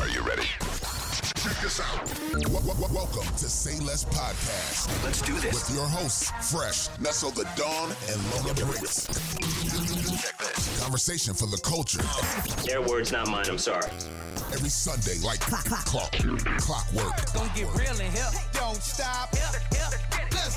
Are you ready? Check this out. W- w- w- welcome to Say Less Podcast. Let's do this. With your hosts, Fresh, Nestle the Dawn, and Lona Briggs. Conversation for the culture. Their words, not mine. I'm sorry. Every Sunday, like clock, clock, clockwork. Gonna get real in here. Don't stop. Let's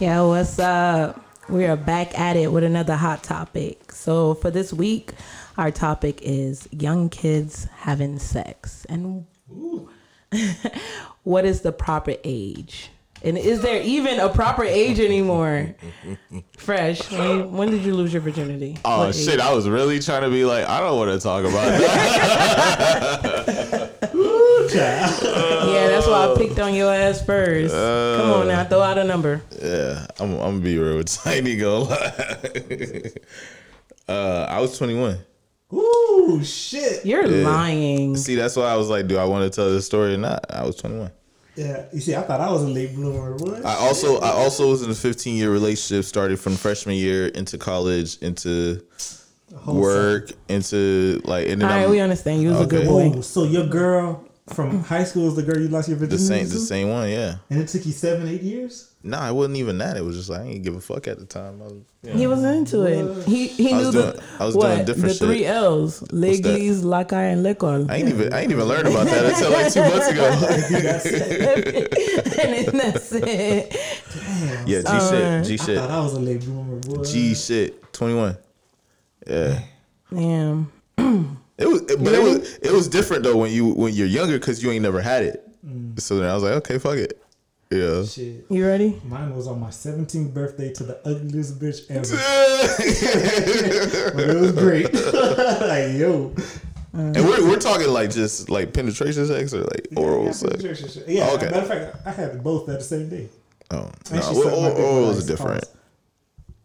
go. Yo, what's up? We are back at it with another hot topic. So, for this week, our topic is young kids having sex. And what is the proper age? And is there even a proper age anymore? Fresh, when, when did you lose your virginity? Oh What shit! age? I was really trying to be like, I don't want to talk about that. Yeah, that's why I picked on your ass first. Come on now, throw out a number. yeah, I'm, I'm gonna be real with Tiny. Gonna uh, I was 21. Ooh, shit. You're lying. See, that's why I was like, do I want to tell this story or not? I was 21. Yeah, you see, I thought I was a late bloomer. What? I also, I also was in a 15 year relationship, started from freshman year into college, into Whole work, into like, and then All right, I'm- we understand. You was a good boy. Oh, so your girl from high school is the girl you lost your virginity. the virginity same, to? the same one, yeah. And it took you seven, eight years? Nah, it wasn't even that. It was just like I didn't give a fuck at the time. I was, yeah. He was into it. He he I knew was the I was what doing different the shit. three L's: that? Leglis, Lakai, and Lekol. I ain't even, I ain't even learned about that until like two months ago. and then that's it. Yeah, G shit, G shit, I thought I was a late bloomer, boy. G shit. Twenty one. Yeah, Damn. it was, it, but it was it was different though when you when you're younger because you ain't never had it. Mm. So then I was like, okay, fuck it. Yeah. Shit. You ready? Mine was on my 17th birthday to the ugliest bitch ever. but it was great. like, yo. and we're we're talking like just like penetration sex or like oral yeah, sex. Yeah, Oh, okay. matter of fact, I had both at the same day. Oh no, she sucked my oral, dick oral is different. Pause.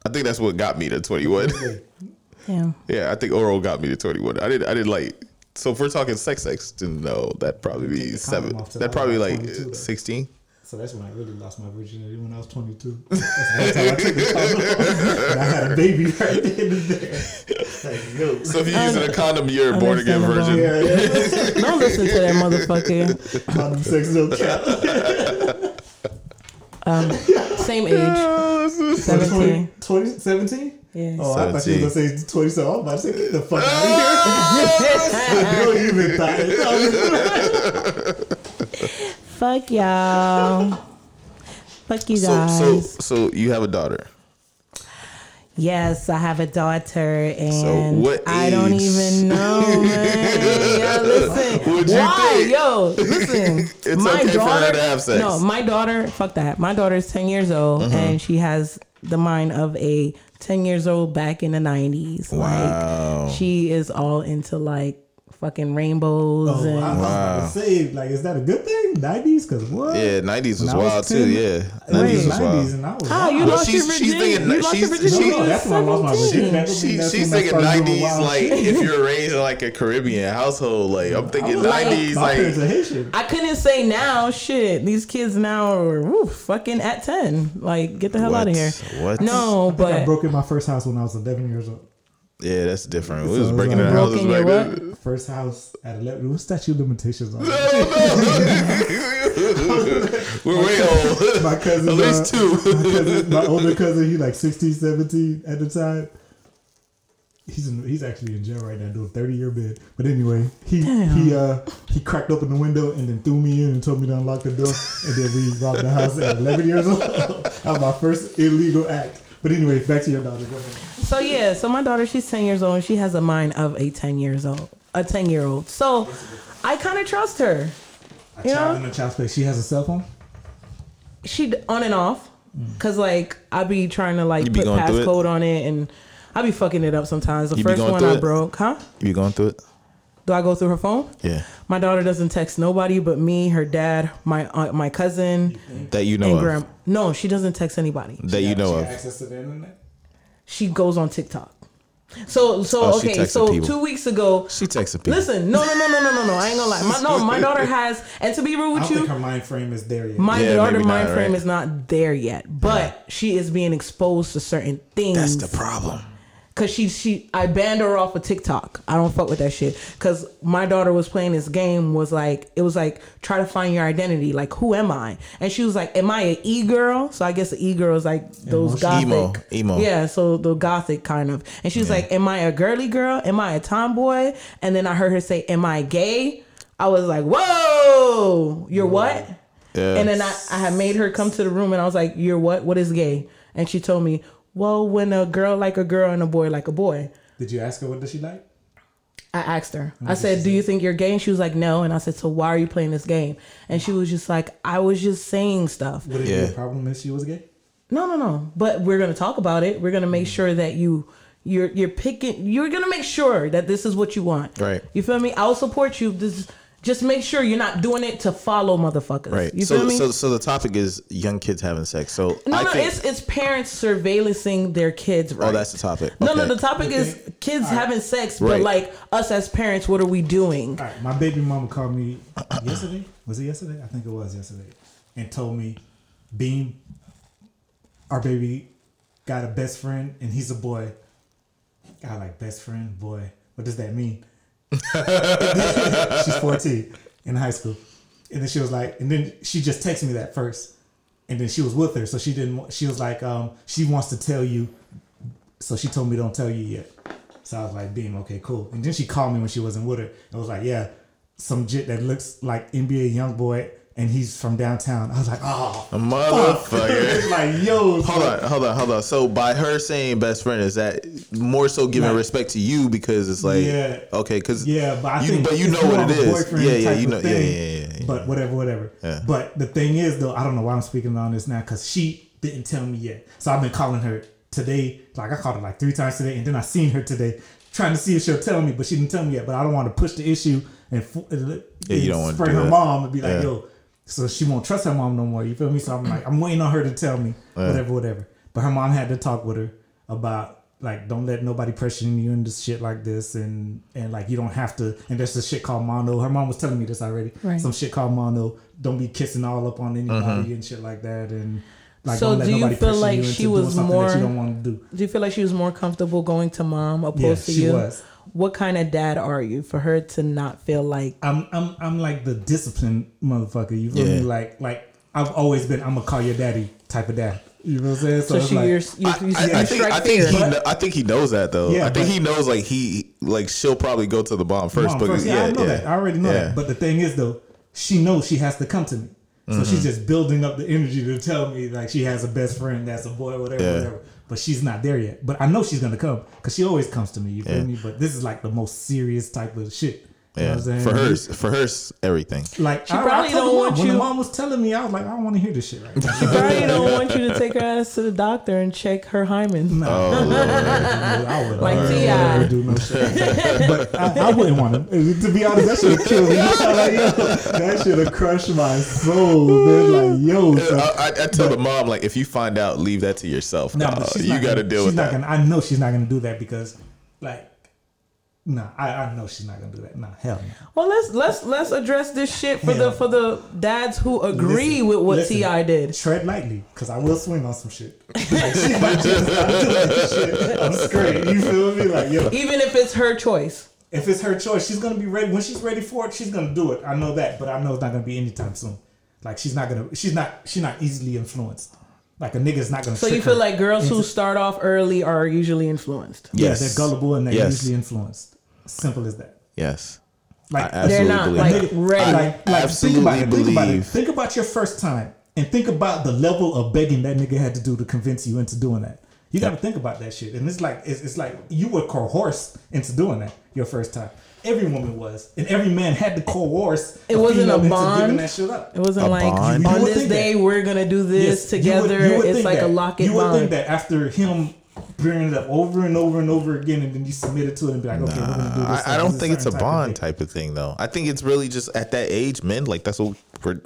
I think that's what got me to twenty one. Okay. Damn. yeah, I think oral got me to twenty one. I did I did like. So if we're talking sex, sex, then no, that'd probably be seven. condom off till That'd probably like like sixteen. So that's when I really lost my virginity when I was 22. That's the time I took the condom off. And I had a baby right then and there. Like, yo. So if you're using a condom, you're a born again virgin. yeah, yeah. Don't listen to that motherfucker. Condom sex no cap. Um, same age. 17. 20, 17? Yeah. Oh, I thought you 17. were going to say 20, so I'm about to say, get the fuck out of here. Don't even thought Fuck y'all. Fuck you So, guys. so, so you have a daughter. yes, I have a daughter, and what I don't even know, man. Yo, listen. Why? think? Yo, listen. It's okay for her to have sex. No, my daughter. Fuck that. My daughter is ten years old, Mm-hmm. and she has the mind of a ten years old back in the nineties. Wow. Like she is all into like fucking rainbows Oh, and. I was about to say, like, is that a good thing? 90s? Because what? Yeah, nineties was When I was wild 10, too. Yeah, Wait, nineties was 90s wild. and I was How you wild. Lost she's- your virginity? thinking- you lost your she's- virginity No, that's when I lost my 17. virginity. That's She, she's thinking nineties like if you're raised in like a Caribbean household. Like I'm thinking like- nineties My parents are like I couldn't say now. Shit, these kids now are woo, fucking at ten. Like, get the hell out of here. What? No, but I but broke in my first house when I was 11 years old. Yeah, that's different. We So was it was breaking like in houses back your then. First house at 11. What's statute of limitations on that? We're way old. My cousin, At least uh, two. my, cousin, my older cousin, he like 16, 17 at the time. He's in, he's actually in jail right now doing 30 year bid. But anyway, he he uh he cracked open the window and then threw me in and told me to unlock the door. And then we robbed the house at 11 years old. that was my first illegal act. But anyway, back to your daughter. Go ahead. so yeah. So my daughter, she's ten years old, and she has a mind of a ten years old, a ten year old. So I kind of trust her. A You child know? in a child's place. She has a cell phone. She on and off, mm. cause like I be trying to like You be put going through it? passcode on it, and I be fucking it up sometimes. The You be first going one through I it? broke, huh? You going through it? Do I go through her phone? Yeah, My daughter doesn't text nobody but me, her dad, my aunt, my cousin, that you know and of. grand. No, she doesn't text anybody. That you know She of. access to the internet. She goes on TikTok. So so Oh, she okay, texting so people. two weeks ago. She texted people. Listen, no no no no no no no. I ain't gonna lie. My, no, my daughter has, and to be real I with don't you, think her mind frame is there yet. my Yeah, daughter maybe mind not, frame right? is not there yet, but she is being exposed to certain things. That's the problem. Cause she she I banned her off of TikTok. I don't fuck with that shit. Cause my daughter was playing this game was like it was like try to find your identity. Like who am I? And she was like, Am I an e girl? So I guess the e girl is like those gothic Emo, emo. Yeah, so the gothic kind of. And she was like, Am I a girly girl? Am I a tomboy? And then I heard her say, Am I gay? I was like, Whoa, you're what? Yeah. And then I, I had made her come to the room and I was like, You're what? What is gay? And she told me, Well, when a girl like a girl and a boy like a boy. Did you ask her what does she like? I asked her. I said, Do you think you're gay? And she was like, No. And I said, So why are you playing this game? And she was just like, I was just saying stuff. Would it Yeah. be a problem if she was gay? No, no, no. But we're gonna talk about it. We're gonna make mm-hmm. sure that you you're you're picking you're gonna make sure that this is what you want. Right. You feel me? I'll support you. This just make sure you're not doing it to follow motherfuckers. Right. You so, feel me? so, so the topic is young kids having sex. So no, I no, think. it's it's parents surveillancing their kids. Oh, right? oh, that's the topic. No, no, the topic is kids All right. having sex, but Right. like us as parents, what are we doing? All right, my baby mama called me yesterday. Was it yesterday? I think it was yesterday, and told me, "Beam, our baby got a best friend, and he's a boy." I like best friend, boy. What does that mean? She's fourteen in high school, and then she was like, and then she just texted me that first, and then she was with her, so she didn't. She was like, um, she wants to tell you, so she told me don't tell you yet. So I was like, Beam, okay, cool. And then she called me when she wasn't with her. and was like, yeah, some jit that looks like NBA YoungBoy, and he's from downtown. I was like, oh, A motherfucker. like, yo, Hold on, hold on, hold on. So by her saying best friend, is that more so giving Like- respect to you because it's like Yeah. okay, because Yeah, but I you, think but you know what it boyfriend Yeah, yeah, you know, yeah, thing. yeah, yeah, yeah. But whatever, whatever. Yeah. But the thing is, though, I don't know why I'm speaking on this now because she didn't tell me yet. So I've been calling her today. Like I called her like three times today, and then I seen her today, trying to see if she'll tell me, but she didn't tell me yet. But I don't want to push the issue and, f- and Yeah, you don't wanna spray her that. mom and be like, Yeah. yo. So she won't trust her mom no more. You feel me? So I'm like, I'm waiting on her to tell me whatever, whatever. But her mom had to talk with her about like don't let nobody pressure you into shit like this and and like you don't have to and there's this shit called mono her mom was telling me this already Right. some shit called mono don't be kissing all up on anybody uh-huh. and shit like that and like So don't let do you feel like you she was more- that you don't want to do Do you feel like she was more comfortable going to mom opposed Yeah, to she you? was. What kind of dad are you for her to not feel like I'm I'm I'm like the disciplined motherfucker you feel Yeah. me like like I've always been I'm gonna call your daddy type of dad you know what I'm saying so it's she like- you're, you, I, you, I- you I think I think he kno- I think he knows that though. Yeah, I think but- he knows like he like she'll probably go to the bomb first. Mom but first. Yeah, I know that. I already know Yeah. that. But the thing is, though, she knows she has to come to me. So Mm-hmm. she's just building up the energy to tell me like she has a best friend that's a boy, whatever, Yeah. whatever. But she's not there yet. But I know she's gonna come because she always comes to me. You feel me? But this is like the most serious type of shit. You know yeah. what I'm saying? For hers, for hers, everything. like She I, probably I told don't the mom, want when you- the mom was telling me, I was like, I don't want to hear this shit right now. She probably don't want you to take her ass to the doctor and check her hymen. No, Oh, I would Like T.I. do no shit. But I, I wouldn't want to. To be honest, that should have killed me. like, yo, that should have crushed my soul. Man. Like, yo, so, I, I, I tell the mom like if you find out, leave that to yourself. no, dog. but she's you got to gonna- deal she's with not that. Gonna, I know she's not gonna do that because, like, no, I, I know she's not gonna do that. Nah, hell no. Well, let's let's let's address this shit for the for the dads who agree Listen, with what listen, T.I. did. Tread lightly, cause I will swing on some shit. Like, she might just stop doing this shit. I'm straight. You feel me? Like, yo, Even if it's her choice. if it's her choice, she's gonna be ready. When she's ready for it, she's gonna do it. I know that, but I know it's not gonna be anytime soon. Like she's not gonna, she's not, she's not easily influenced. Like a nigga's not gonna. So you feel like girls who start off early are usually influenced. yeah, Yes. they're gullible and they're Yes. easily influenced. Simple as that. Yes, Like I They're absolutely not like that. ready. like, like absolutely think about it. Think about it. believe- Think about your first time and think about the level of begging that nigga had to do to convince you into doing that. You got to think about that shit. And it's like it's, it's like you were coerced into doing that your first time. Every woman was, and every man had to coerce. It wasn't a bond? That shit up. It wasn't A like bond? On this day that. we're gonna do this Yes, you would- together. you would it's think like a that. locket You would bond. think that after him bringing it up over and over and over again, and then you submit it to it and be like, okay, we're gonna do this. I, I don't think it's a type of bond thing. type of thing though. I think it's really just at that age, men like that's what we're.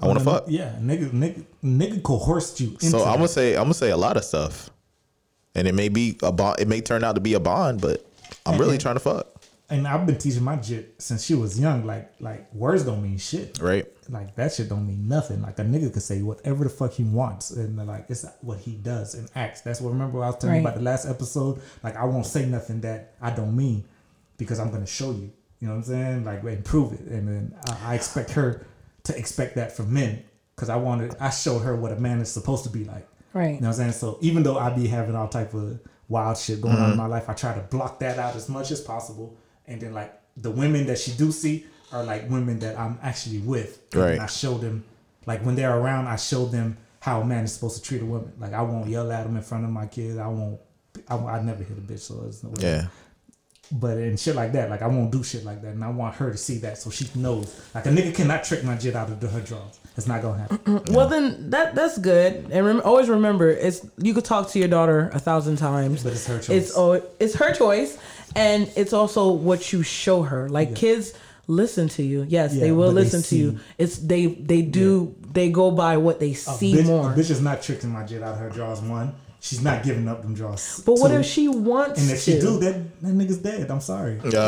I want to fuck. Yeah, nigga, nigga, nigga coerced you. Into So I'm gonna say I'm gonna say a lot of stuff, and it may be a bond. It may turn out to be a bond, but I'm really trying to fuck. And I've been teaching my jit since she was young. Like like words don't mean shit. Right. Like that shit don't mean nothing. Like a nigga can say whatever the fuck he wants, and like it's what he does and acts. That's what remember I was telling you about the last episode. Like I won't say nothing that I don't mean because I'm gonna show you. You know what I'm saying? Like and prove it. And then I, I expect her to expect that from men because I wanted I showed her what a man is supposed to be like. Right. You know what I'm saying? So even though I be having all type of wild shit going on mm-hmm. in my life, I try to block that out as much as possible. And then like the women that she do see are like women that I'm actually with. And Right. I show them like when they're around, I show them how a man is supposed to treat a woman. Like I won't yell at them in front of my kids. I won't. I, I never hit a bitch, so it's no. Way. Yeah. But and shit like that, like I won't do shit like that, and I want her to see that so she knows. Like a nigga cannot trick my jit out of her drawers. It's not gonna happen. Well, then that that's good. And rem- always remember, it's you could talk to your daughter a thousand times, But it's her choice. It's oh, it's her choice, and it's also what you show her. Like kids listen to you. Yes, Yeah, they will but they listen to you. It's they they do they go by what they A see bitch, more. Bitch is not tricking my jit out of her drawers. One, she's not giving up them drawers. but what if she wants And if to? she do, that that nigga's dead. I'm sorry. He's Uh,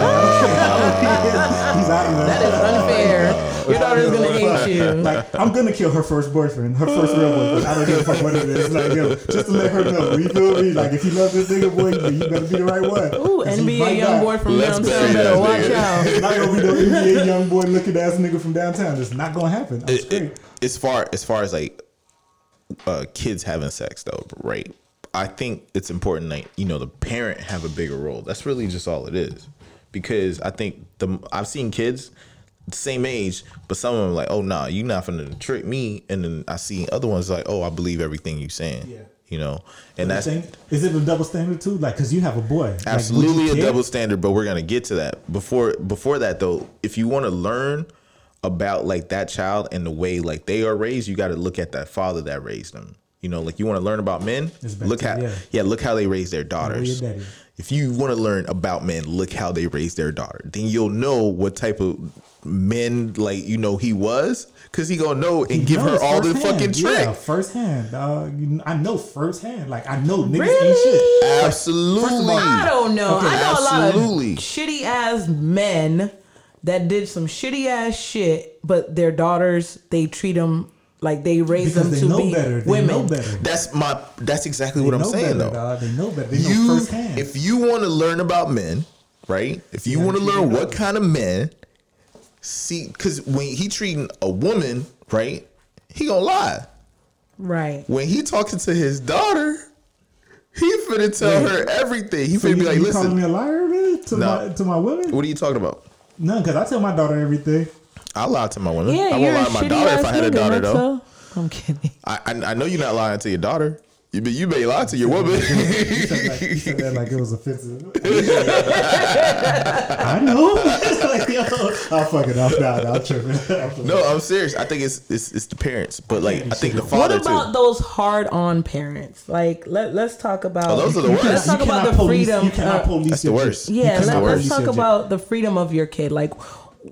out of there. that is unfair. your daughter's gonna hate you. Like I'm gonna kill her first boyfriend, her first real boyfriend. I don't give a fuck what it is. Like yo, just to let her know. You feel me? Like if you love this nigga, boy, you better be the right one. Ooh, he NBA might young die. boy from Let's downtown better watch nigga. out. It's not gonna be no NBA YoungBoy looking ass nigga from downtown. It's not gonna happen. I'm it, it, as far as far as like uh, kids having sex though, right? I think it's important that you know the parent have a bigger role. That's really just all it is, because I think the I've seen kids the same age, but some of them like, oh nah, you're not gonna trick me, and then I see other ones like, oh, I believe everything you're saying. Yeah. You know, and that's think- is it a double standard too? Like, cause you have a boy. Like, absolutely a double standard but we're gonna get to that before before that though if you want to learn about like that child and the way like they are raised you got to look at that father that raised them you know like you want to learn about men look how yeah. yeah. look how they raise their daughters if you want to learn about men look how they raise their daughter then you'll know what type of men like you know he was because he gonna know and give her all the firsthand. fucking trick Yeah, firsthand. Uh, I know firsthand. Like I know niggas Really? ain't shit. absolutely I don't know. Okay, I know a lot of shitty ass men that did some shitty ass shit, but their daughters they treat them like they raise Because them they to know be better. They women. know better. that's my that's exactly They what i'm saying better, though dog. They know better. They know you firsthand. if you want to learn about men, right? If you Yeah, want to learn what up. kind of men, see, because when he treating a woman, right, he gonna lie. Right. When he talking to his daughter, he finna tell Wait. her everything. He so finna you, be like, you calling listen, me a liar, man? To No. my to my women? what are you talking about? No, because I tell my daughter everything. I lie to my women. Yeah, I won't you're lie a to my shitty daughter ass if I had a nigga, daughter though. Maxwell. I'm kidding. I, I I know you're not lying to your daughter. You be, you may lie to your woman. You said, like, you said that like it was offensive. I know. like, yo, I'll fuck it off now. I'll trip it. no, I'm serious. I think it's it's, it's the parents, but like I think the father. What about too. those hard on parents? Like let let's talk about Oh, those are the worst. Let's talk about cannot the police- freedom. You cannot police That's the worst. Yeah, You let, cannot let's talk about the freedom of your kid. Like,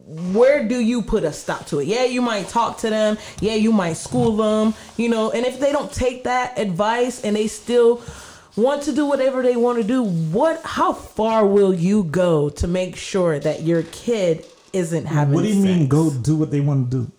where do you put a stop to it? Yeah, you might talk to them. Yeah, you might school them. You know, and if they don't take that advice and they still want to do whatever they want to do, what? How far will you go to make sure that your kid isn't having? What do you mean? Go do what they want to do.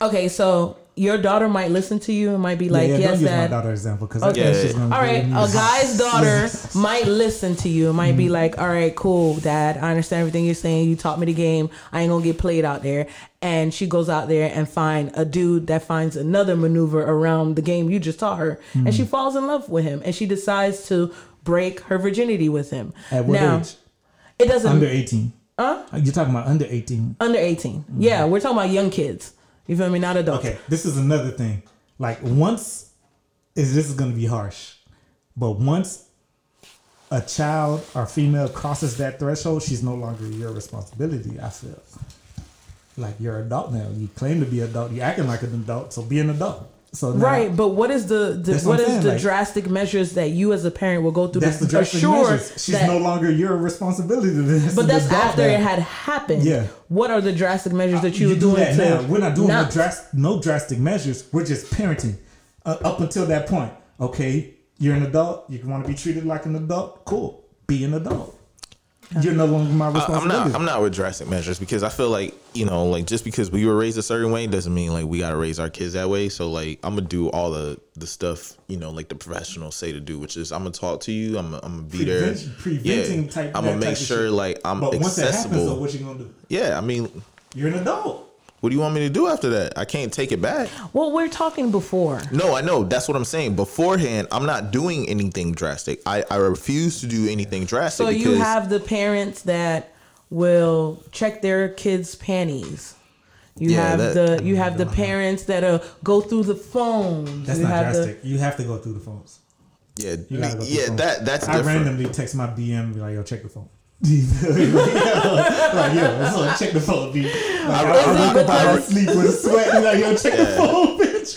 Okay, so your daughter might listen to you and might be like, yeah, yeah, "Yes, don't use my daughter example because Okay. that's just gonna All right, a guy's daughter might listen to you, and might Mm-hmm. be like, "All right, cool, dad. I understand everything you're saying. You taught me the game. I ain't gonna get played out there." And she goes out there and find a dude that finds another maneuver around the game you just taught her, and Mm-hmm. she falls in love with him, and she decides to break her virginity with him. At what now, age? it doesn't Under eighteen. Huh? You're talking about under eighteen. Under 18. Yeah, we're talking about young kids. You feel me? Not adults. Okay, this is another thing. Like once is this is gonna be harsh, but once a child or female crosses that threshold, she's no longer your responsibility. I feel like you're adult now. You claim to be adult. You acting like an adult, so be an adult. So now, Right, but what is the, the what what saying, the like- drastic measures that you as a parent will go through that's to the drastic assure measures. She's that? no longer your responsibility. That's but that's after now. it had happened. Yeah. What are the drastic measures that you, you were do doing that now. We're not doing no, not- dras- no drastic measures. We're just parenting uh, up until that point. Okay, you're an adult. You want to be treated like an adult. Cool. Be an adult. You're no longer my I'm not. I'm not with drastic measures because I feel like you know, like just because we were raised a certain way doesn't mean like we gotta raise our kids that way. So like, I'm gonna do all the the stuff you know, like the professionals say to do, which is I'm gonna talk to you. I'm gonna, I'm gonna be there. Prevent- preventing type- I'm gonna make sure like I'm but once that accessible. happens, though, what you gonna do? yeah, I mean, You're an adult. What do you want me to do after that? I can't take it back. Well, we're talking before. No, I know. That's what I'm saying. Beforehand, I'm not doing anything drastic. I, I refuse to do anything drastic. So you have the parents that will check their kids' panties. You Yeah, have that- the you have the parents that uh, go through the phones. That's you not have the- drastic. you have to go through the phones. yeah, You gotta go yeah. the phone. That that's I different. randomly text my DM and be like, "Yo, check the phone." Like, yo, so check the phone, B. Like, I, I, Is it up out of sleep with a sweat. and Like, yo, check the phone, bitch.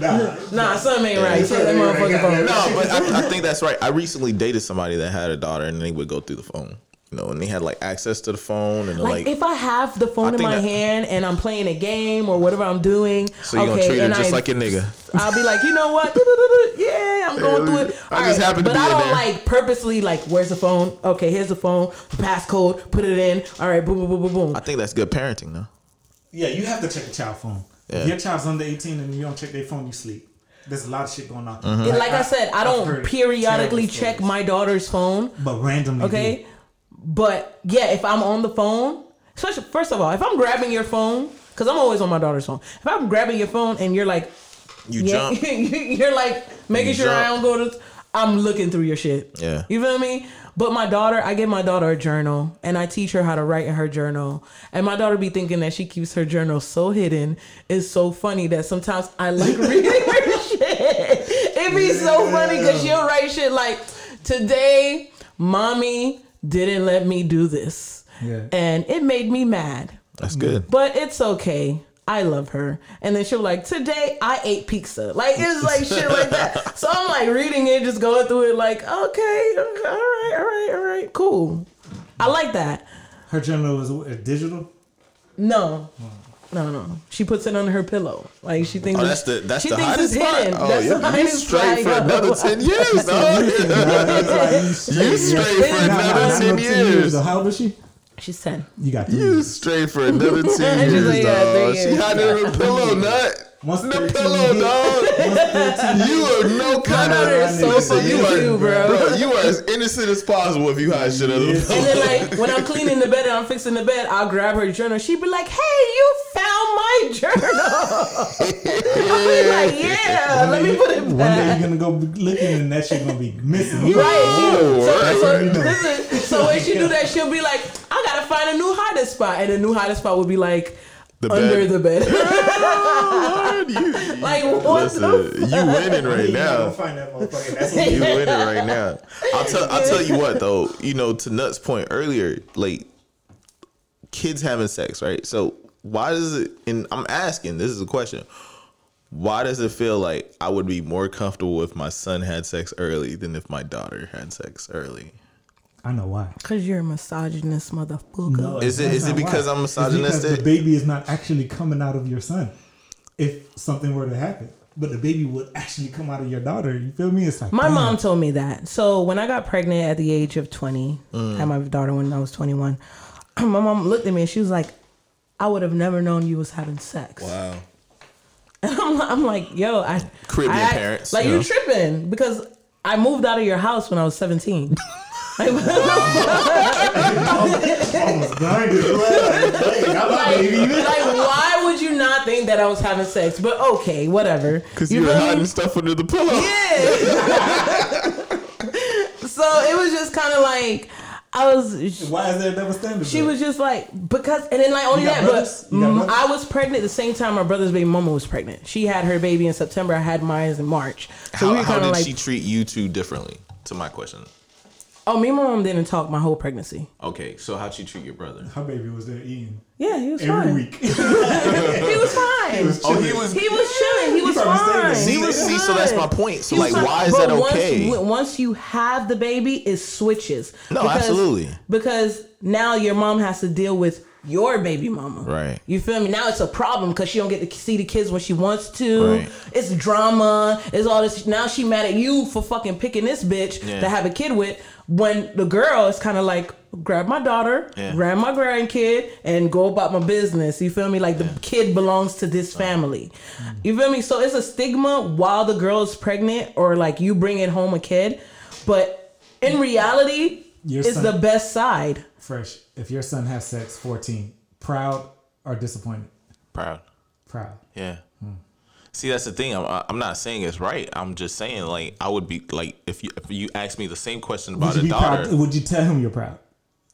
nah, Nah, something ain't right. Check that Something ain't right, motherfucking phone. No, but I, I think that's right. I recently dated somebody that had a daughter, and they would go through the phone. You know, and they had like access to the phone, and Like, like, if I have the phone I in my that- hand and I'm playing a game or whatever I'm doing, so you okay, gonna treat her just I, like a nigga. I'll be like, you know what? yeah, I'm going through it. I just happened to but be I don't there. like purposely like, where's the phone? Okay, here's the phone. Passcode. Put it in. All right, boom, boom, boom, boom, boom. I think that's good parenting, though. Yeah, you have to check the child phone. Yeah. If your child's under 18 and you don't check their phone, you sleep. There's a lot of shit going on. Mm-hmm. And like I said, I don't periodically check my daughter's phone. But randomly, Okay, do. But yeah, if I'm on the phone, especially first of all, if I'm grabbing your phone, because I'm always on my daughter's phone. If I'm grabbing your phone and you're like, You yeah, jump. you're like making You sure I don't go to. I'm looking through your shit. Yeah. You feel me? But my daughter, I give my daughter a journal and I teach her how to write in her journal. And my daughter be thinking that she keeps her journal so hidden. It's so funny that sometimes I like reading her shit. It be so funny because she'll write shit like, today, mommy didn't let me do this. Yeah. And it made me mad. That's good. But it's okay. I love her. And then she'll like, today I ate pizza. Like it's like shit like that. So I'm like reading it, just going through it like, okay, okay, all right, all right, all right, cool. I like that. her journal is uh, digital. No. No, no. She puts it under her pillow. Like she thinks Oh, it's- that's the that's she the thinks hottest it's spot. hidden. Oh, That's you, the you straight for another ten years, dog. You straight for another ten years. How old is she? She's 10. You got three You straight for another ten years, like, yeah, dog. three She years. hiding in her pillow, nut. Once The 13 pillow, hit- dog. You are no kind of is so Listen, you fucking are, cute, bro. You are as innocent as possible if you hide shit under the Yes. pillow. And then like when I'm cleaning the bed and I'm fixing the bed, I'll grab her journal. She'd be like, "Hey, you found my journal." I'll be like, "Yeah, let me put it back." One day you're gonna go be looking and that shit gonna be missing. Right. Oh, so, right. so, what listen, so when she do that, she'll be like, "I gotta find a new hiding spot," and the new hiding spot would be like The under bed. the bed. Lord, you, like what listen, the? you winning right now. find that motherfucker. That's You winning right now. I'll tell. I'll tell you what though. You know, to Nuts' point earlier, like kids having sex, right? So why does it? And I'm asking. This is a question. Why does it feel like I would be more comfortable if my son had sex early than if my daughter had sex early? I know why. Cause you're a misogynist motherfucker. No, Is it- that's is it because why. I'm It's because the baby is not actually coming out of your son. If something were to happen, but the baby would actually come out of your daughter. You feel me? It's like My damn. mom told me that. So when I got pregnant at the age of 20, Mm. I had my daughter when I was 21. My mom looked at me and she was like, I would have never known you was having sex. Wow. And I'm, I'm like, yo, I Caribbean I- parents, Like you you know. tripping because I moved out of your house when I was 17. like, Almost blinded. Like, got like, like, why would you not think that I was having sex? But okay, whatever. Because you, were feel hiding stuff under the pillow. Yeah. so it was just kind of like I was. Why is there a double standard? She though? was just like because, and then like only that, brothers? but You mm. I was pregnant the same time my brother's baby mama was pregnant. She had her baby in September. I had mine in March. So How, we how did like, she treat you two differently? To my question. Oh, me and my mom didn't talk my whole pregnancy. Okay, so how'd she treat your brother? her baby was there eating Yeah, he was every fine. week. He was fine. was Oh, he chilling. was. He was chilling. He was probably fine. there. He was see, so that's my point. So, like, fine. why is But that once- okay? w- Once, you have the baby, it switches. No, absolutely. Because now your mom has to deal with your baby mama. Right. You feel me? Now it's a problem because she don't get to see the kids when she wants to. Right. It's drama. It's all this. Now she mad at you for fucking picking this bitch Yeah. to have a kid with. When the girl is kind of like grab my daughter, Yeah. grab my grandkid, and go about my business. You feel me? Like the kid belongs to this family. You feel me? So it's a stigma while the girl is pregnant or like you bringing home a kid, but in reality, Your it's son- the best side. Fresh. If your son has sex, 14, proud or disappointed? Proud. Proud. Yeah. See, that's the thing. I'm, I'm not saying it's right. I'm just saying, like, I would be like, if you if you ask me the same question about Would you a daughter, proud? Would you tell him you're proud?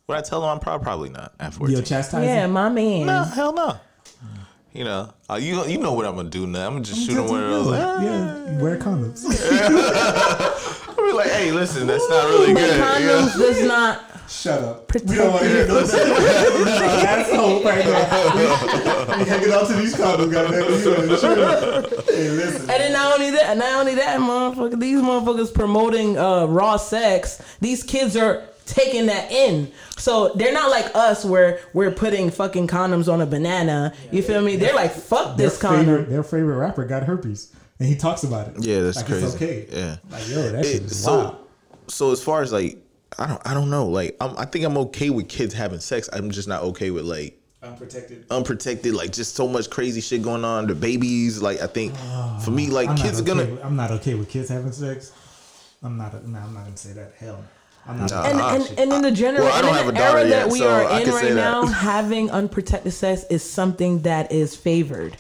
would I tell him I'm proud? Probably not at 14. You'll chastise Yeah, my man. No, hell no. You know, uh, you you know what I'm gonna do now. I'm gonna just shoot him where of those. "Ah." Yeah, wear condoms. I'm be like, hey, listen, that's not really But good. you know? condoms does not. Shut up. Protect we don't want to hear no asshole right now. We hanging on to these condoms, goddamn. You know, sure. Hey, listen. And then not only that, not only that, motherfucker, these motherfuckers promoting uh, raw sex. These kids are taking that in. So they're not like us where we're putting fucking condoms on a banana. You feel me? They're like, fuck Their this condom. favorite, their favorite rapper got herpes, and he talks about it. Yeah, that's like crazy. It's okay. Yeah. Like yo, that shit It- is so wild. so as far as like I don't I don't know like I'm, I think I'm okay with kids having sex. I'm just not okay with like Unprotected. unprotected like just so much crazy shit going on. The babies like I think for me like I'm kids are not gonna with- I'm not okay with kids having sex. I'm not. No, I'm not gonna say that. Hell. I'm not. Nah. and, and, and in the general Well, I don't in have the daughter era yet, that we so are I in right now, having unprotected sex is something that is favored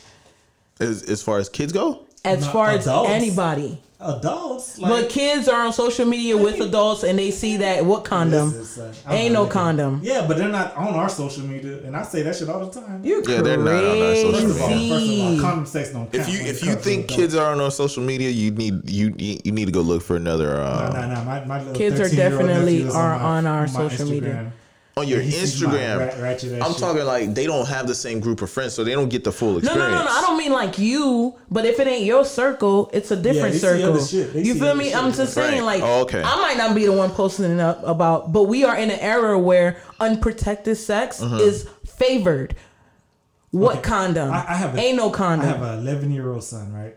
as, as far as kids go. As Not far as anybody. Adults, But kids are on social media with adults and they see that what condom? Listen, son, Ain't no looking- condom. Yeah, but they're not on our social media, and I say that shit all the time. You Yeah, they're not on our social First of all, first of all, crazy. condom sex don't count. If you if you comes to think adults. kids are on social media, you need you you you need to go look for another uh, No, no, no. My, my Kids are definitely nephew is are my- on our my social media. Instagram. on your He Instagram. rat- I'm shit. talking like they don't have the same group of friends, so they don't get the full experience. no, no, no. I don't mean like you, but if it ain't your circle, it's a different they see circle. other shit. They You feel me? I'm just saying, Right. like, Oh, okay. I might not be the one posting it up about, but we are in an era where unprotected sex Uh-huh. is favored. What Okay. condom? I, I have a, ain't no condom. I have an 11 year old son, right?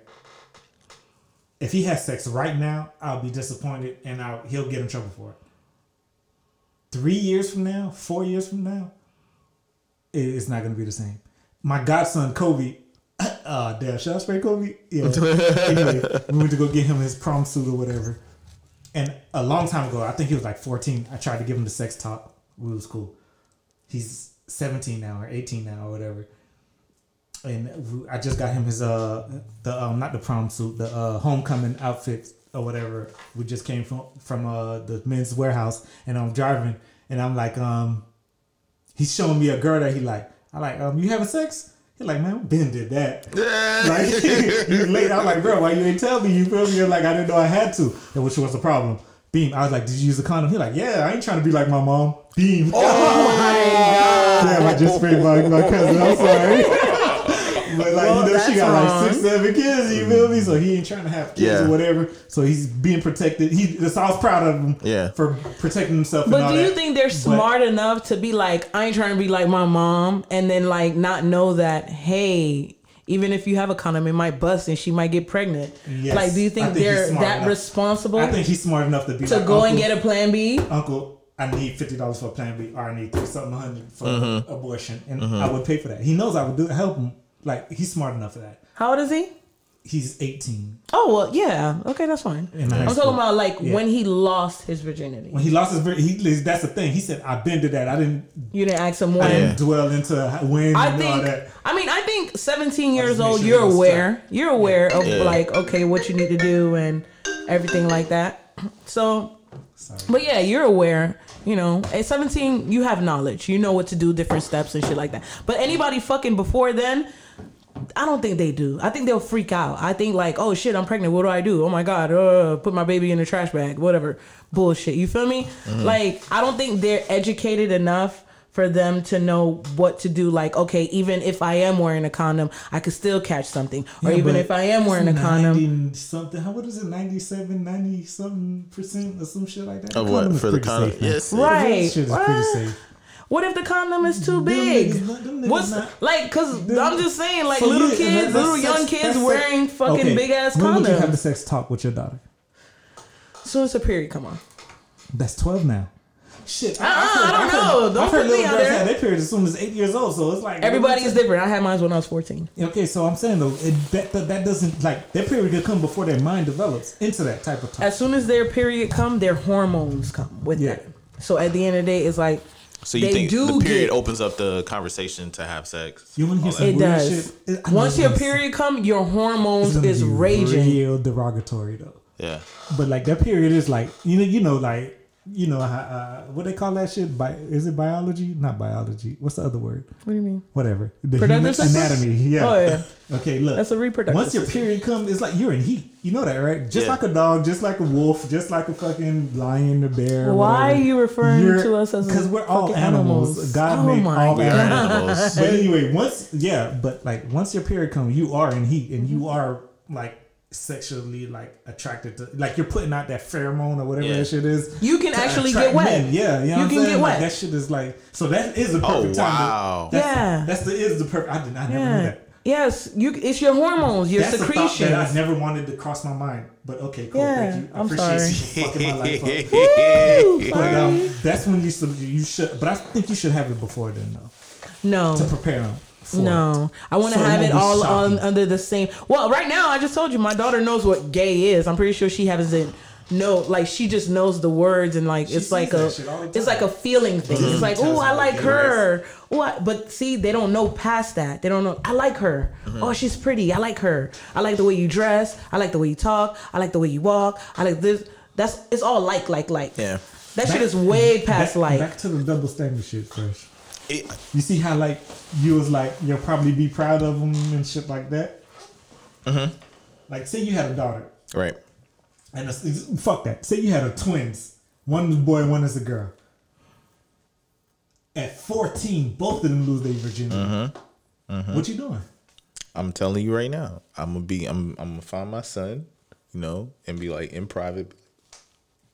If he has sex right now, I'll be disappointed and I'll, he'll get in trouble for it. Three years from now, four years from now, it's not to be the same. My godson, Kobe, uh, damn, should I spray Kobe? Yeah. anyway, we went to go get him his prom suit or whatever. And a long time ago, I think he was like 14, I tried to give him the sex talk. We was cool. He's 17 now or 18 now or whatever and I just got him his uh the um not the prom suit the uh homecoming outfit or whatever. We just came from from uh the men's Wearhouse and I'm driving and I'm like um he's showing me a girl that he like. I like um you having sex? He like man Ben did that. like he's late. I'm like bro why you ain't tell me? You feel me? You're like I didn't know I had to. And which was the problem. Beam. I was like, did you use a condom? He like, yeah, I ain't trying to be like my mom. Beam. Oh my god. Damn, I just sprayed my, my cousin. I'm sorry. But like Well, you know, she got wrong. like six, seven kids. You feel me? So he ain't trying to have kids Yeah. or whatever. So he's being protected. He, so I was proud of him. Yeah. For protecting himself. and But all do you that. think they're But- smart enough to be like, I ain't trying to be like my mom, and then like not know that, hey, even if you have a condom, it might bust and she might get pregnant. Yes. Like, do you think, think they're that enough. responsible I think he's smart enough to be to like, go and get a plan B? Uncle, I need fifty dollars for a plan B, or I need three something hundred for Mm-hmm. abortion, and I would pay for that. He knows I would do it, help him. Like he's smart enough for that. How old is he? He's eighteen. Oh well, yeah. Okay, that's fine. I'm school. talking about like Yeah. when he lost his virginity. When he lost his, vir- he that's the thing. He said, "I've been to that. I didn't, You didn't ask him I when. didn't dwell into when I and all think. that." I mean, I think 17 years old, sure you're aware. You're aware of Yeah. like, okay, what you need to do and everything like that. So, but yeah, you're aware. You know, at 17, you have knowledge. You know what to do, different steps and shit like that. But anybody fucking before then, I don't think they do. I think they'll freak out. I think like, oh shit, I'm pregnant. What do I do? Oh my god, uh, put my baby in the trash bag. Whatever, bullshit. You feel me? Like, I don't think they're educated enough for them to know what to do. Like, okay, even if I am wearing a condom, I could still catch something. Or Yeah, even if I am wearing a condom, 90 something. How what is it? 97, 90 something percent or some shit like that. Of The what for the condom? safe. Yes. Right. That shit is What? pretty safe. what if the condom is too big? niggas not- them niggas What's not- like? Cause them- I'm just saying, like So little yeah, kids, little that's young sex- kids that's sex- wearing fucking Okay, big ass When would you have the sex talk with your daughter? As soon as the period come on. That's twelve now. Shit, Uh-uh, I don't I've know. Heard, Don't I've heard little girls have their periods as soon as eight years old. So it's like Everybody is different. I had mine when I was 14. Okay, so I'm saying though, it, that, that that doesn't like their period could come before their mind develops into that type of time. As soon as their period come, their hormones come with Yeah. it. So at the end of the day, it's like So you They think do the period get- opens up the conversation to have sex? You want to hear some it weird does. shit? It- I Once your period come, your hormones is be raging. Real derogatory though. Yeah. But like that period is like you know you know like you know uh, what they call that shit. Bi- is it biology? Not biology. What's the other word? What do you mean? Whatever. The Productive human anatomy. Yeah. Oh, yeah. Okay. Look. That's a reproductive Once your period comes, it's like you're in heat. You know that, right? Just Yeah. like a dog, just like a wolf, just like a fucking lion, a bear. Why whatever. are you referring You're- to us as because we're all animals. animals? God Oh made all We are animals. animals. but anyway, once yeah, but like once your period comes, you are in heat and Mm-hmm. you are like sexually like attracted to like you're putting out that pheromone or whatever Yeah. that shit is. You can actually get wet. men. Yeah, you, know You can saying? get Like, wet. that shit is like so that is the Oh perfect time. to- wow. that's Yeah. the, that's the is the perfect. I did I never knew that. Yes, you. It's your hormones, your That's thought that I never wanted to cross my mind. But okay, cool. Yeah, Thank you. I I'm appreciate sorry. you fucking my life up. Woo, But um, that's when you should, you should. But I think you should have it before then, though, no. to prepare them. No, I want to So have it all on, under the same. Well, right now, I just told you my daughter knows what gay is. I'm pretty sure she hasn't know like she just knows the words and like She it's like a that shit all the it's like a feeling thing. It's mm-hmm. like oh I like her. I, but see they don't know past that. They don't know I like her. Mm-hmm. Oh she's pretty. I like her. I like the way you dress. I like the way you talk. I like the way you walk. I like this. That's it's all like like like. Yeah. That shit is way past back, like. Back to the double standard shit first. It- You see how like you was like you'll probably be proud of them and shit like that. Mm-hmm. Like say you had a daughter right. and it's- fuck that. Say you had a twins. One is a boy, one is a girl. At 14, both of them lose their virginity. Mm-hmm. What you doing? I'm telling you right now. I'm gonna be. I'm. I'm gonna find my son. You know, and be like in private.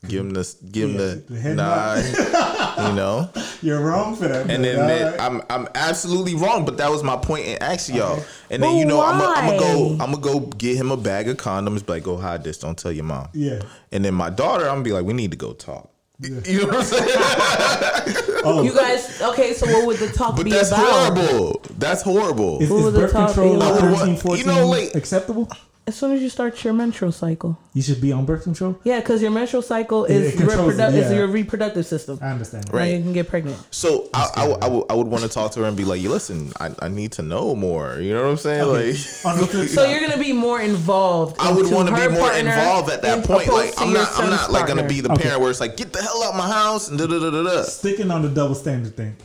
Give him this. Give him Yeah, the, the head nod. you know. You're wrong for that. And then, then Alright. I'm I'm absolutely wrong, but that was my point in asking y'all. Okay. And then But you know I'm gonna I'm go I'm gonna go get him a bag of condoms. Be like, go hide this. Don't tell your mom. Yeah. And then my daughter, I'm gonna be like, we need to go talk. You know what I'm saying? oh, You guys okay? So what would the talk But be that's about? horrible. That's horrible. is, What is was the birth top control eight at line? 13, I 14 you know, like- acceptable? As soon as you start your menstrual cycle. You should be on birth control. Yeah, because your menstrual cycle is it reprodu- it, is yeah. your reproductive system. I understand. Now Right. you can get pregnant. So I, I, would- I would I would want to talk to her and be like, listen, I, I need to know more. You know what I'm saying? Okay. Like On the flip So you're gonna be more involved. I would want to be more involved at that point. Like I'm not I'm not like gonna be the Okay. parent where it's like, get the hell out of my house and da da da da da. sticking on the double standard thing.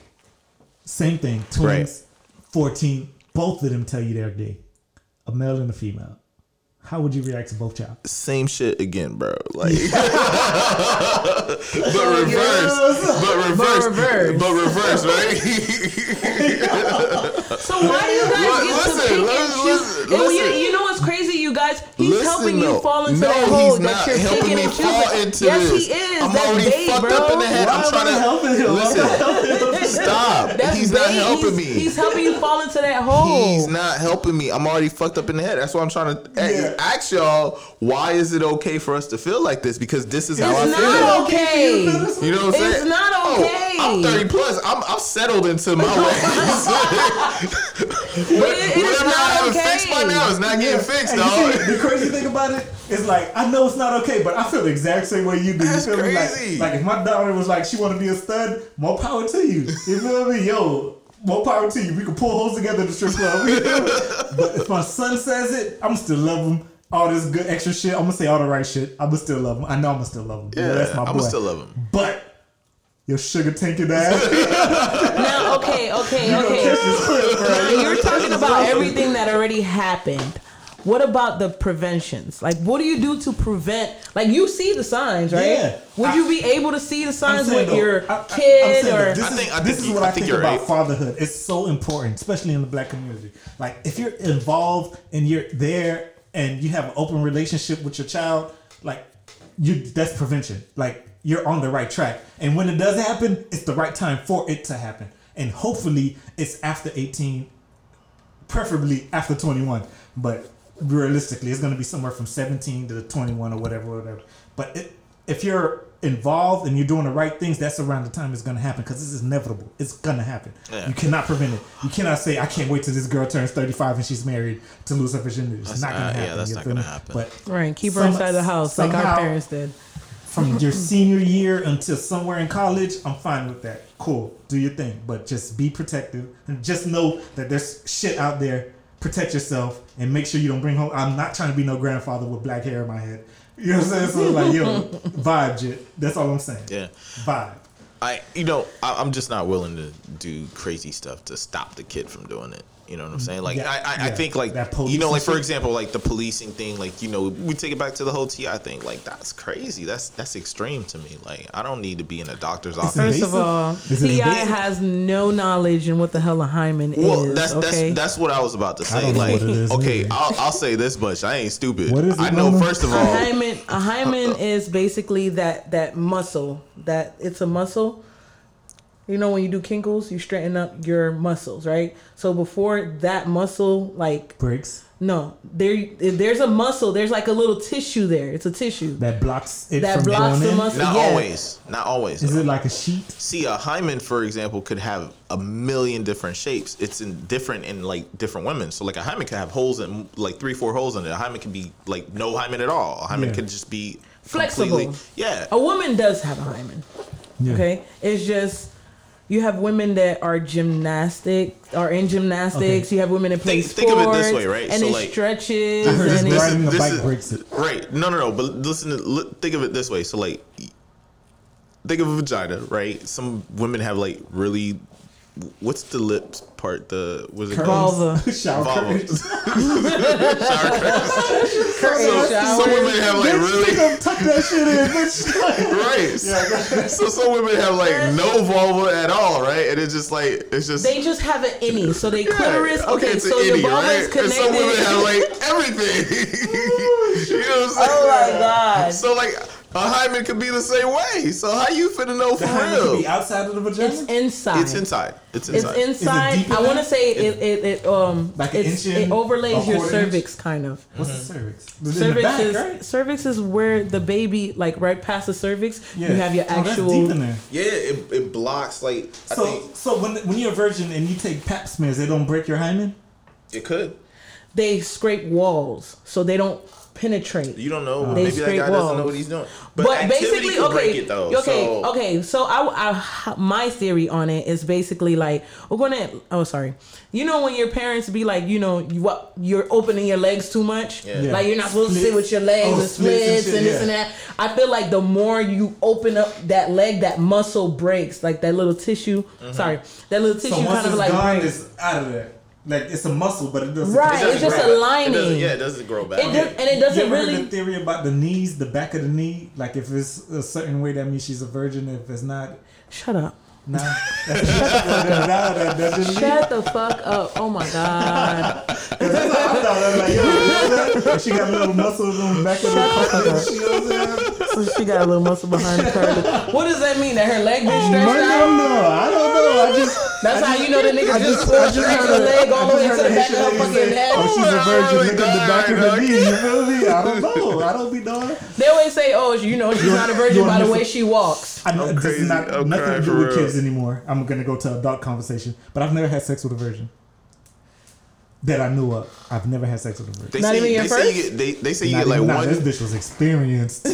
Same thing. Twins, 14, both of them tell you they're gay. A male and a female. How would you react to both child? Same shit again, bro. Like, but reverse, but reverse, reverse. but reverse, right? So why do you guys Look, get listen, to pick and listen, choose? listen, And you, you know what's crazy, you guys? He's Listen, helping though. you fall into no, that hole that you're helping picking me and fall choosing. into yes, this. he is. I'm That's already bait, fucked bro. up in the head. I'm trying am I to help him? listen. Stop. That's he's not helping he's, me. He's helping you fall into that hole. He's not helping me. I'm already fucked up in the head. That's why I'm trying to a- Yeah. ask y'all why is it okay for us to feel like this? Because this is how It's I feel. It's not okay. You know what I'm saying? It's not Oh, okay. I'm 30 plus. I'm I'm settled into my ways. But it- it is Whatever I haven't okay. fixed by now is not getting fixed, dog. see, the crazy thing about it is like I know it's not okay, but I feel the exact same way you do. That's you feel me? crazy. Like, like if my daughter was like she want to be a stud, more power to you. You feel me? Yo, more power to you. We can pull holes together in the strip club. Me? but if my son says it, I'm still love him. All this good extra shit, I'm gonna say all the right shit. I'm gonna still love him. I know I'm gonna still love him. Yeah, that's my boy. I'ma still love him. But your sugar tanking ass. Now, okay, okay, gonna okay. catch this clip, bro. Now, You're talking about everything that already happened. What about the preventions? Like, what do you do to prevent? Like, you see the signs, right? Yeah. Would I- you be able to see the signs with though, your I- I- I'm kid or? though, this I is, think- I this think is what I I, think think about right. fatherhood. It's so important, especially in the black community. Like if you're involved and you're there and you have an open relationship with your child, like you that's prevention. Like you're on the right track. And when it does happen, it's the right time for it to happen. And hopefully it's after 18, preferably after 21. But realistically, it's going to be somewhere from 17 to 21 or whatever, whatever. But it, if you're involved and you're doing the right things, that's around the time it's gonna happen because this is inevitable. It's gonna happen. Yeah. You cannot prevent it. You cannot say I can't wait till this girl turns 35 and she's married to lose her virginity. It's That's not gonna not- yeah, happen. that's not gonna happen. But Right, keep her Some- inside the house like our parents did. From your senior year until somewhere in college, I'm fine with that. Cool, do your thing, but just be protective and just know that there's shit out there. Protect yourself and make sure you don't bring home. I'm not trying to be no grandfather with black hair in my head. You know what I'm saying? So like, yo, vibe, jit. That's all I'm saying. Yeah. Vibe. I you know I, I'm just not willing to do crazy stuff to stop the kid from doing it. You know what I'm mm, saying? Like Yeah, I, I, I think like That you know like for example like the policing thing like you know we take it back to the whole T.I thing like that's crazy that's that's extreme to me like I don't need to be in a doctor's office. First invasive? of all, T.I has no knowledge in what the hell a hymen Well, is. that's okay, that's that's what I was about to say. Like, what it is okay. I'll, I'll say this much: I ain't stupid. What is it, I know. Mama? First of a all, hymen. A hymen is basically that that muscle. That it's a muscle. You know when you do kinkles, you straighten up your muscles, right? So before that muscle, like Breaks no, there there's a muscle. There's like a little tissue there. It's a tissue that blocks it that from blocks the in. muscle. not yeah. always, not always. Is though. it like a sheet? See, a hymen, for example, could have a million different shapes. It's in different in like different women. So like a hymen could have holes in like three, four holes in it. A hymen can be like no hymen at all. A hymen Yeah. could just be Flexible. Yeah. A woman does have a hymen. Yeah. Okay, it's just you have women that are gymnastic, are in gymnastics. Okay. You have women that play Think- think of it sports. this way, right? And So, it like- stretches. I heard and this it's, riding a this bike is- breaks it. Right. No, no, no. But listen, to, li- think of it this way. So, like, think of a vagina, right? Some women have like really, what's the lips part? The was it called? Vulva. Shower Vulva. curtains. Shower curtains. Curtain So, shower. some women have like really. Tuck that shit in, bitch. Right. so some women have like no vulva at all, right? And it's just like it's just They just have an innie, so they Yeah, clitoris. Okay, it's so an your innie, vulva is connected. And some women have like everything. you know what I'm saying? oh my god! So like a hymen could be the same way. So how you finna know for The hymen could real? be outside of the vagina. It's inside. It's inside. It's inside. It's inside. inside. deep in I want to say it, it, it um Like an it's, inch in, it overlays a your quarter inch? cervix kind of. What's the cervix? It's in the Cervix back, is right? cervix is where the baby like right past the cervix. Yeah. You have your Oh, that's actual. deep in there. yeah, it, it blocks like I So, think so when when you're a virgin and you take Pap smears, they don't break your hymen. it could. they scrape walls so they don't penetrate. You don't know. They Maybe that scrape guy doesn't know what he's doing. But, activity basically, could okay, break it, though. okay, so, okay. So I, I, my theory on it is basically like we're gonna. Oh, sorry. You know when your parents be like, you know, you what you're opening your legs too much, Yeah. Yeah. like you're not supposed to sit with your legs Oh, and splits and splits shit, and this yeah. and that. I feel like the more you open up that leg, that muscle breaks, like that little tissue. Mm-hmm. Sorry, that little tissue So kind of like gone, breaks. it's out of there. Like it's a muscle, but it doesn't. Right, It doesn't it's just grow a back. It lining. yeah, it doesn't grow back. It does- and it doesn't ever heard really. the theory about the knees, the back of the knee? Like if it's a certain way, that means she's a virgin. If it's not, Shut up. nah. That's nah, that, that. Shut the fuck up. Oh my god. I thought that like, yo, she got little muscles on the back of the she. So she got a little muscle behind the curve. What does that mean? That her leg been I stretched out? don't know. I don't know. I just. That's how you know the nigga I just just, pulled just stretched her leg all the way to the back of her fucking lady head. Oh, she's a virgin. really Look at the back of her knee. You feel me? I don't know. I don't be knowing. They always say, "Oh, you know, she's not a virgin by the way she walks." I know this is not nothing to do with real. kids anymore. I'm gonna go to adult conversation, but I've never had sex with a virgin. That I knew of. I've never had sex with a virgin. They Not say, even your they say you first? get they, they say you Not get like even- nah, one This bitch was experienced. that,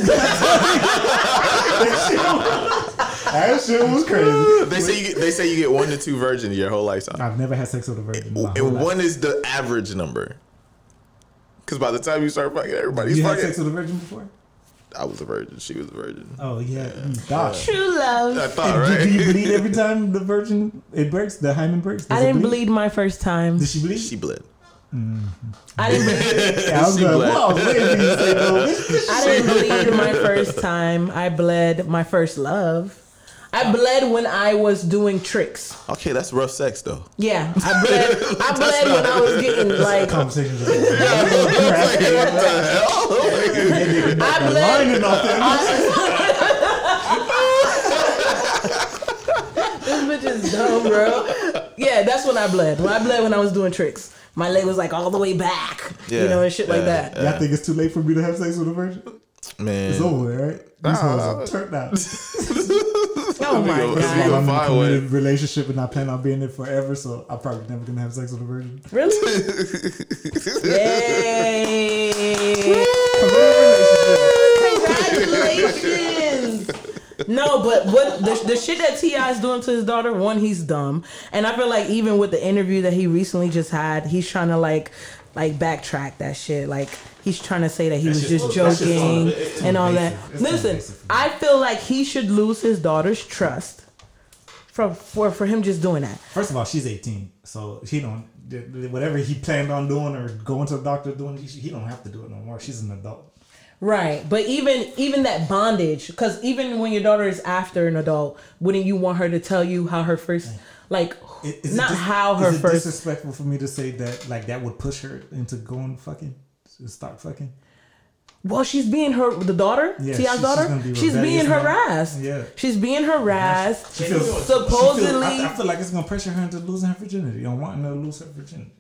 shit was, that shit was crazy. they say you get they say you get one to two virgins your whole lifetime. I've never had sex with a virgin. in my whole And life. one is the average number. Cause by the time you start fucking everybody's you had fucking. sex with a virgin before? I was a virgin. She was a virgin. Oh yeah, you mm, thought. True love. I thought, right? do, do you bleed every time the virgin it breaks? The hymen breaks? Does I didn't bleed my first time. Did she bleed? she bled. I didn't. Bleed, yeah, I was she like, bled. well, I was waiting for you say no. Oh, I didn't bleed my first time. I bled my first love. I bled when I was doing tricks. Okay, that's rough sex though. Yeah, I bled. I bled when I was getting like. Conversations. Just what the hell? I bled. lining off that. This bitch is dumb, bro. Yeah, that's when I bled. When I bled when I was doing tricks. My leg was like all the way back, yeah, you know, and shit like yeah, that. Y'all think it's too late for me to have sex with a virgin? Man, It's over, with, right? These hoes are turned out. Oh my go- god. go. I'm in a committed relationship and I plan on being it forever, so I'm probably never gonna have sex with a virgin. Really? Yay! Congratulations! No, but what the, the shit that T.I is doing to his daughter? One, he's dumb, and I feel like even with the interview that he recently just had, he's trying to like, like backtrack that shit. Like he's trying to say that he was shit- just that's just joking it's and all that. It's Listen, invasive for me. I feel like he should lose his daughter's trust for for for him just doing that. First of all, she's 18, so she don't whatever he planned on doing or going to the doctor doing. He, he don't have to do it no more. She's an adult. Right, but even even that bondage, because even when your daughter is after an adult, wouldn't you want her to tell you how her first, like, is it not how her is it first? disrespectful for me to say that like that would push her into going fucking to start fucking. Well, she's being her the daughter, Yeah, T.I's she- she's daughter. gonna be she's being harassed. Yeah. she's being harassed. She feels, she feels- supposedly, I, I feel like it's gonna pressure her into losing her virginity or wanting her to lose her virginity.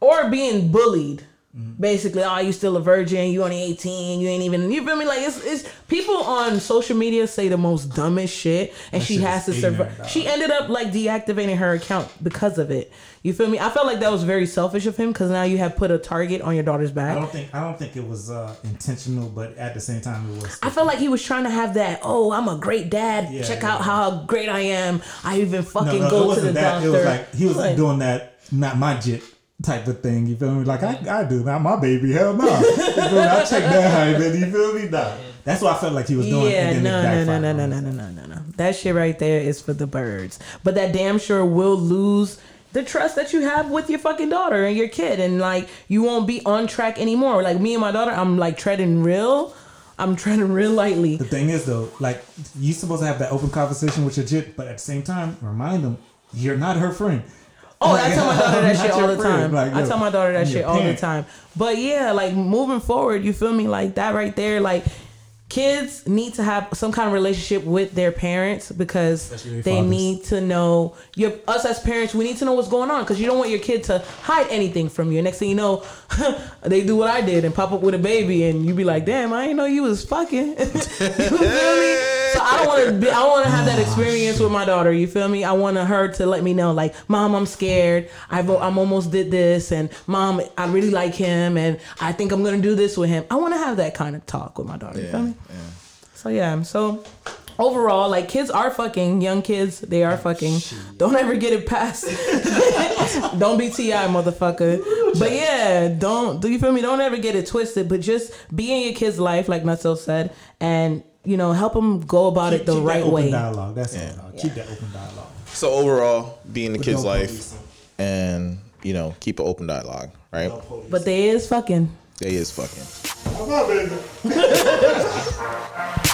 or being bullied. Mm-hmm. Basically, oh, you still a virgin? You only eighteen? You ain't even. You feel me? Like it's, it's people on social media say the most dumbest shit, and That she has to survive. She ended up like deactivating her account because of it. You feel me? I felt like that was very selfish of him because now you have put a target on your daughter's back. I don't think I don't think it was uh, intentional, but at the same time it was. I felt like he was trying to have that. Oh, I'm a great dad. Yeah, Check yeah. out how great I am. I even fucking no, it go to wasn't the that. doctor. It was like he was What? doing that. Not my jit type of thing. You feel me? Like I, I do. Not my baby. Hell no. You feel me? I check that how you feel me? Nah. That's what I felt like he was doing. Yeah, and then no, no, no, no, no, no, no, no, no, no. That shit right there is for the birds. But that damn sure will lose the trust that you have with your fucking daughter and your kid, and like you won't be on track anymore. Like me and my daughter, I'm like treading real. I'm treading real lightly. The thing is though, like you supposed to have that open conversation with your jit, but at the same time, remind them you're not her friend. Oh, I tell my daughter that shit all the friend. time. Like, I tell my daughter that shit all the time. But yeah, like moving forward, you feel me? Like that right there, like kids need to have some kind of relationship with their parents because they fathers. need to know your us as parents we need to know what's going on because you don't want your kid to hide anything from you. Next thing you know they do what i did and pop up with a baby and you be like damn i didn't know you was fucking. You feel me? So i don't want to be i want to have that experience with my daughter you feel me? I want her to let me know like mom i'm scared. I've, i'm almost did this and mom i really like him and i think i'm gonna do this with him. I want to have that kind of talk with my daughter you feel me so yeah, so overall, like kids are fucking young kids. They are fucking. Don't ever get it past. don't be T.I, motherfucker. But yeah, don't do you feel me? Don't ever get it twisted. But just be in your kid's life, like Nutso said, and you know help them go about it the Keep that right open way. Dialogue. That's all. dog. Keep that open dialogue. So overall, be in the With kid's no life policing. and you know keep an open dialogue, right? No. But they is fucking. They is fucking. Come on, baby.